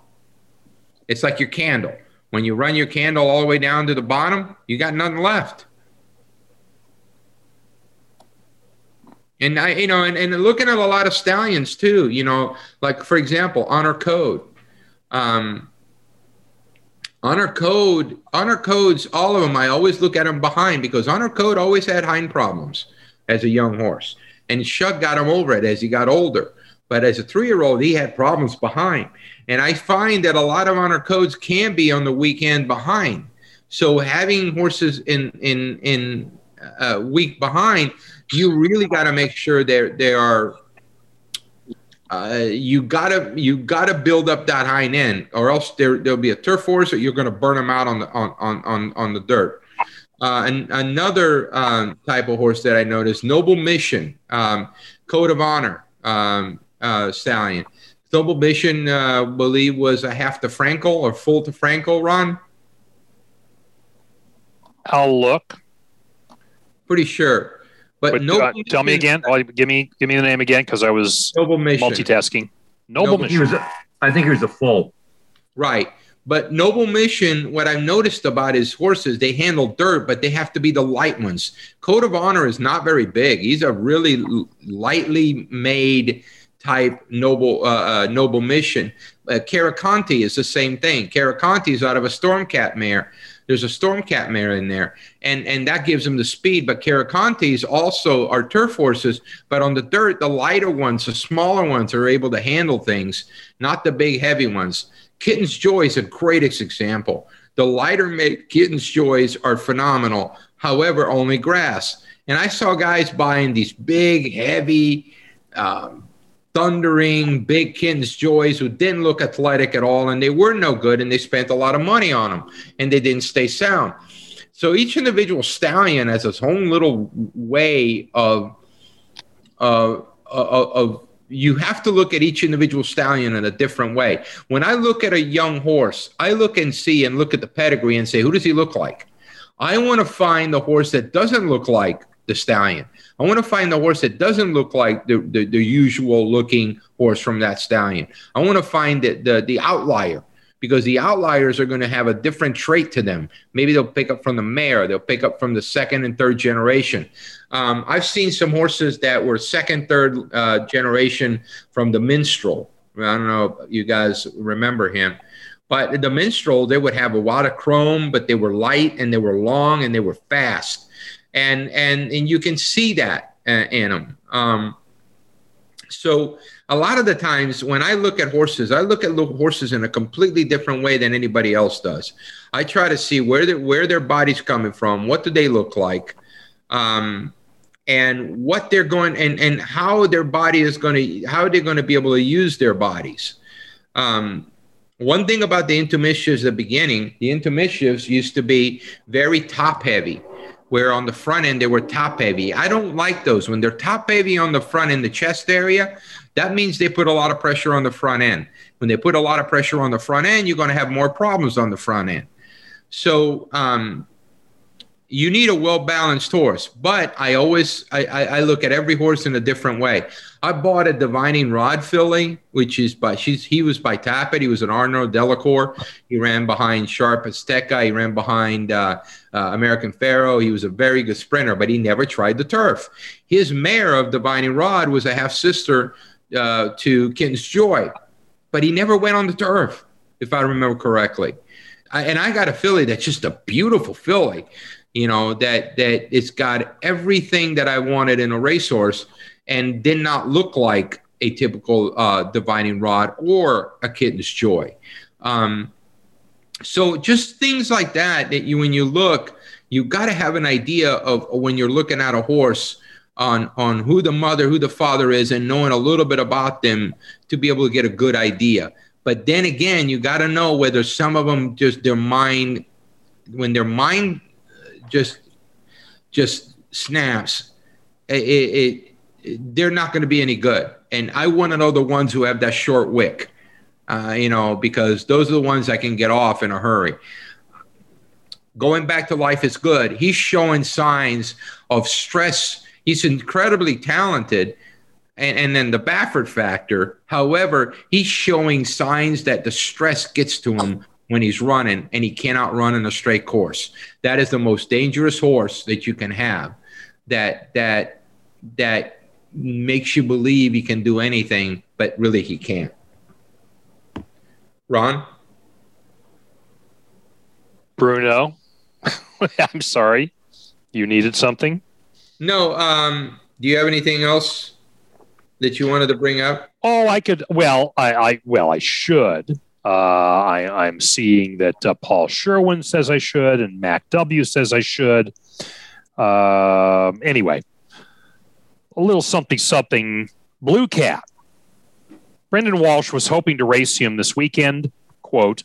It's like your candle. When you run your candle all the way down to the bottom, you got nothing left. And I, you know, and, and looking at a lot of stallions too, you know, like for example, honor code. Um, honor code, honor codes, all of them, I always look at them behind because honor code always had hind problems as a young horse. And Shug got him over it as he got older. But as a three year old, he had problems behind. And I find that a lot of honor codes can be on the weekend behind. So having horses in in in a uh, week behind, you really got to make sure they they are. Uh, you gotta you gotta build up that hind end, or else there there'll be a turf horse, or you're to burn them out on the on on on, on the dirt. Uh, and another um, type of horse that I noticed, Noble Mission, um, Code of Honor um, uh, stallion. Noble Mission, uh, believe, was a half to Frankel or full to Frankel run. I'll look. Pretty sure, but, but Noble uh, tell me again. Oh, give me give me the name again because I was Noble Mission. multitasking. Noble, Noble Mission. He was a, I think he was a full. Right. But Noble Mission, what I've noticed about his horses, they handle dirt, but they have to be the light ones. Code of Honor is not very big. He's a really lightly made type noble uh, uh, noble mission. Uh, is the same thing. Karakontie is out of a Stormcat mare. There's a Stormcat mare in there, and and that gives them the speed. But Karakonties also are turf horses, but on the dirt, the lighter ones, the smaller ones, are able to handle things, not the big heavy ones. Kitten's Joy is a example. The lighter made Kitten's Joys are phenomenal. However, only grass. And I saw guys buying these big, heavy, um, thundering big Kitten's Joys who didn't look athletic at all and they were no good and they spent a lot of money on them and they didn't stay sound. So each individual stallion has its own little way of, uh, of, of you have to look at each individual stallion in a different way. When I look at a young horse, I look and see and look at the pedigree and say, who does he look like? I want to find the horse that doesn't look like the stallion. I want to find the horse that doesn't look like the, the, the usual looking horse from that stallion. I want to find the, the, the outlier because the outliers are going to have a different trait to them. Maybe they'll pick up from the mare, they'll pick up from the second and third generation. Um, I've seen some horses that were second, third uh, generation from the minstrel. I don't know if you guys remember him. But the minstrel, they would have a lot of chrome, but they were light and they were long and they were fast and and and you can see that uh, in them. Um, so a lot of the times when I look at horses, I look at horses in a completely different way than anybody else does. I try to see where their where their body's coming from, what do they look like, um, and what they're going and and how their body is going to how they're going to be able to use their bodies. Um, one thing about the Into Mischiefs at the beginning, the Into Mischiefs used to be very top heavy where on the front end they were top heavy. I don't like those. When they're top heavy on the front in the chest area, that means they put a lot of pressure on the front end. When they put a lot of pressure on the front end, you're going to have more problems on the front end. So um, you need a well balanced horse. But I always I, I, I, look at every horse in a different way. I bought a Divining Rod filly, which is by she's he was by Tapit. He was an Arnaud Delacour. He ran behind Sharp Azteca. He ran behind uh, uh, American Pharoah. He was a very good sprinter, but he never tried the turf. His mare of Divining Rod was a half sister uh, to Kitten's Joy, but he never went on the turf, if I remember correctly. I, and I got a filly that's just a beautiful filly you know that that it's got everything that I wanted in a racehorse and did not look like a typical uh, divining rod or a kitten's joy. Um, so just things like that that you when you look, you got to have an idea of when you're looking at a horse on on who the mother, who the father is, and knowing a little bit about them to be able to get a good idea. But then again, you got to know whether some of them just their mind, when their mind just just snaps, it, it, it they're not going to be any good. And I want to know the ones who have that short wick, uh, you know, because those are the ones that can get off in a hurry going back to life is good. He's showing signs of stress. He's incredibly talented. And, and then the Baffert factor, however, he's showing signs that the stress gets to him when he's running and he cannot run in a straight course. That is the most dangerous horse that you can have. That that that makes you believe he can do anything, but really he can't. Ron? Bruno, (laughs) I'm sorry. You needed something? No. Um, do you have anything else that you wanted to bring up? Oh, I could. Well, I, I well, I should. Uh, I, I'm seeing that uh, Paul Sherwin says I should, and Mac W says I should. Uh, anyway, a little something something. Blue Cat. Brendan Walsh was hoping to race him this weekend. Quote,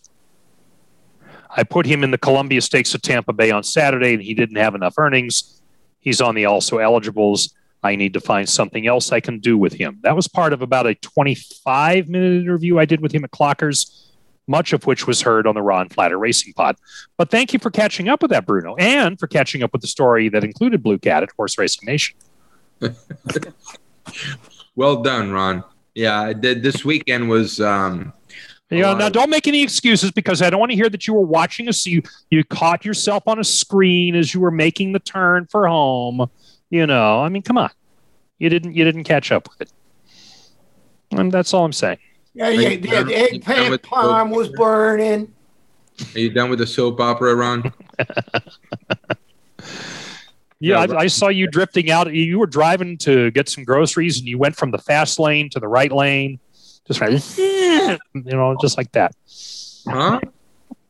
I put him in the Columbia Stakes at Tampa Bay on Saturday, and he didn't have enough earnings. He's on the also eligibles. I need to find something else I can do with him. That was part of about a 25 minute interview I did with him at Clockers, much of which was heard on the Ron Flatter Racing Pod. But thank you for catching up with that, Bruno, and for catching up with the story that included Blue Cat at Horse Racing Nation. (laughs) well done, Ron. Yeah, I did. this weekend was um, you know, now don't make any excuses because I don't want to hear that you were watching us. You you caught yourself on a screen as you were making the turn for home. You know, I mean, come on, you didn't you didn't catch up with it, and that's all I'm saying. Yeah, yeah, yeah. The eggplant palm was burning. Are you done with the soap opera, Ron? (laughs) yeah, I, I, saw you drifting out. You were driving to get some groceries, and you went from the fast lane to the right lane just right, (laughs) you know, just like that. Huh?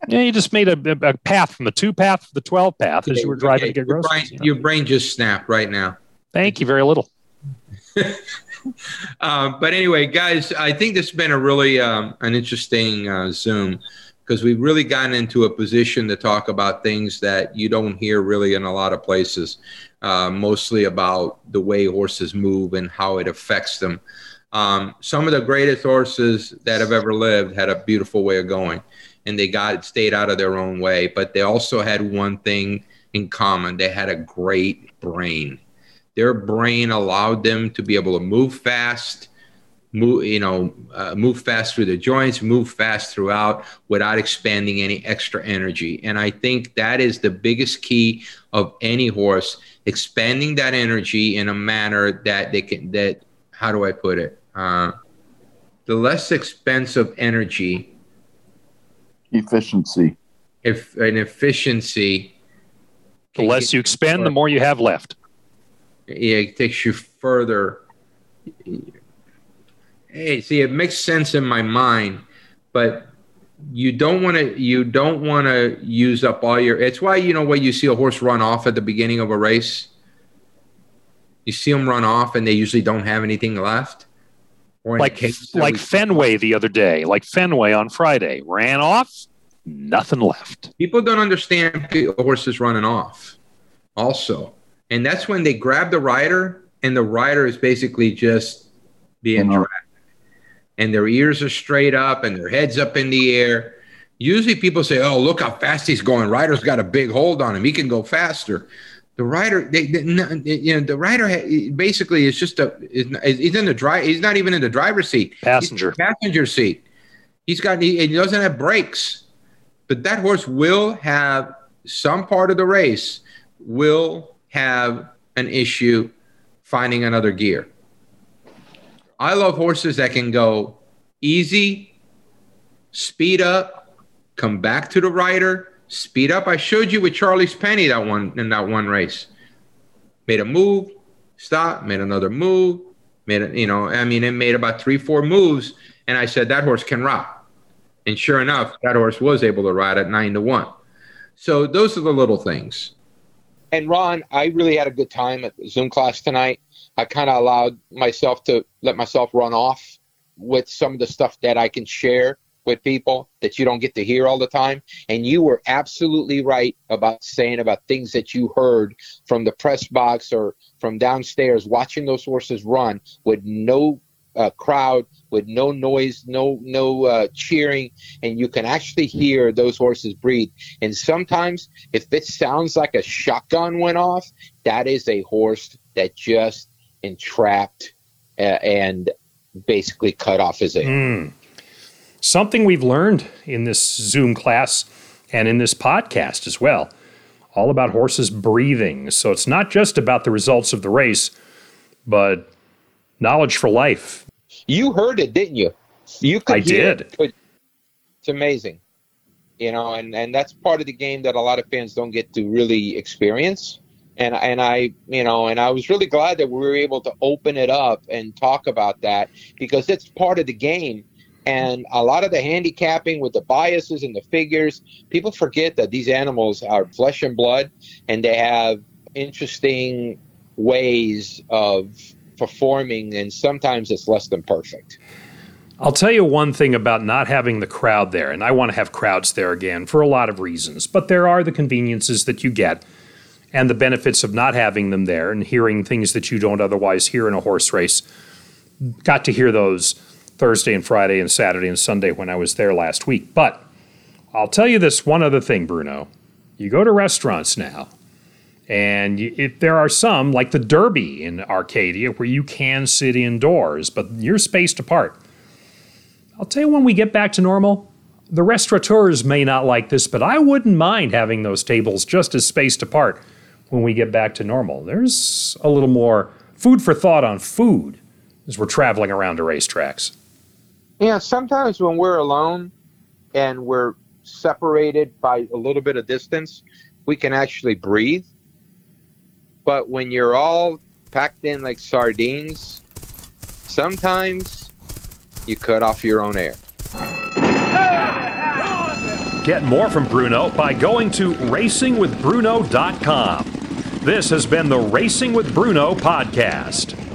Yeah, you just made a, a path from the two path to the 12 path as you were driving okay. to get groceries. Your brain, you know? your brain just snapped right now. Thank you very little. (laughs) um, (laughs) but anyway, guys, I think this has been a really um, an interesting uh, Zoom because we've really gotten into a position to talk about things that you don't hear really in a lot of places, uh, mostly about the way horses move and how it affects them. Um, some of the greatest horses that have ever lived had a beautiful way of going, and they got stayed out of their own way. But they also had one thing in common: they had a great brain. Their brain allowed them to be able to move fast, move you know, uh, move fast through the joints, move fast throughout without expanding any extra energy. And I think that is the biggest key of any horse: expanding that energy in a manner that they can that how do I put it? Uh, the less expensive energy, efficiency. If an efficiency, the less you expend, the more you have left. It takes you further. Hey, see, it makes sense in my mind, but you don't want to. You don't want to use up all your. It's why you know when you see a horse run off at the beginning of a race. You see them run off, and they usually don't have anything left like like Fenway the other day, like Fenway on Friday, ran off, nothing left. People don't understand horses running off, also, and that's when they grab the rider, and the rider is basically just being mm-hmm. dragged, and their ears are straight up, and their heads up in the air. Usually, people say, "Oh, look how fast he's going! Rider's got a big hold on him; he can go faster." the rider they, they, you know the rider basically is just a he's in the drive he's not even in the driver's seat passenger passenger seat he's got he, he doesn't have brakes but that horse will have some part of the race will have an issue finding another gear i love horses that can go easy speed up come back to the rider speed up. I showed you with Charlie's Penny that one in that one race. Made a move, stopped, made another move, made a, you know, I mean, it made about three, four moves, and I said that horse can ride. And sure enough, that horse was able to ride at nine to one. So those are the little things. And Ron, I really had a good time at Zoom class tonight. I kind of allowed myself to let myself run off with some of the stuff that I can share with people that you don't get to hear all the time. And you were absolutely right about saying about things that you heard from the press box or from downstairs watching those horses run with no uh, crowd, with no noise, no no uh, cheering, and you can actually hear those horses breathe. And sometimes, if it sounds like a shotgun went off, that is a horse that just entrapped uh, and basically cut off his ear. Mm. Something we've learned in this Zoom class and in this podcast as well, all about horses breathing. So it's not just about the results of the race, but knowledge for life. You heard it, didn't you? You could. I did. It. It's amazing, you know, and and that's part of the game that a lot of fans don't get to really experience and and I you know and I was really glad that we were able to open it up and talk about that because it's part of the game and a lot of the handicapping with the biases and the figures people forget that these animals are flesh and blood and they have interesting ways of performing and sometimes it's less than perfect I'll tell you one thing about not having the crowd there, and I want to have crowds there again for a lot of reasons, but there are the conveniences that you get and the benefits of not having them there and hearing things that you don't otherwise hear in a horse race. Got to hear those Thursday and Friday and Saturday and Sunday when I was there last week. But I'll tell you this one other thing, Bruno. You go to restaurants now, and it, there are some, like the Derby in Arcadia, where you can sit indoors, but you're spaced apart. I'll tell you when we get back to normal, the restaurateurs may not like this, but I wouldn't mind having those tables just as spaced apart when we get back to normal. There's a little more food for thought on food as we're traveling around to racetracks. Yeah, sometimes when we're alone and we're separated by a little bit of distance, we can actually breathe. But when you're all packed in like sardines, sometimes you cut off your own air. Get more from Bruno by going to racingwithbruno.com. This has been the Racing with Bruno podcast.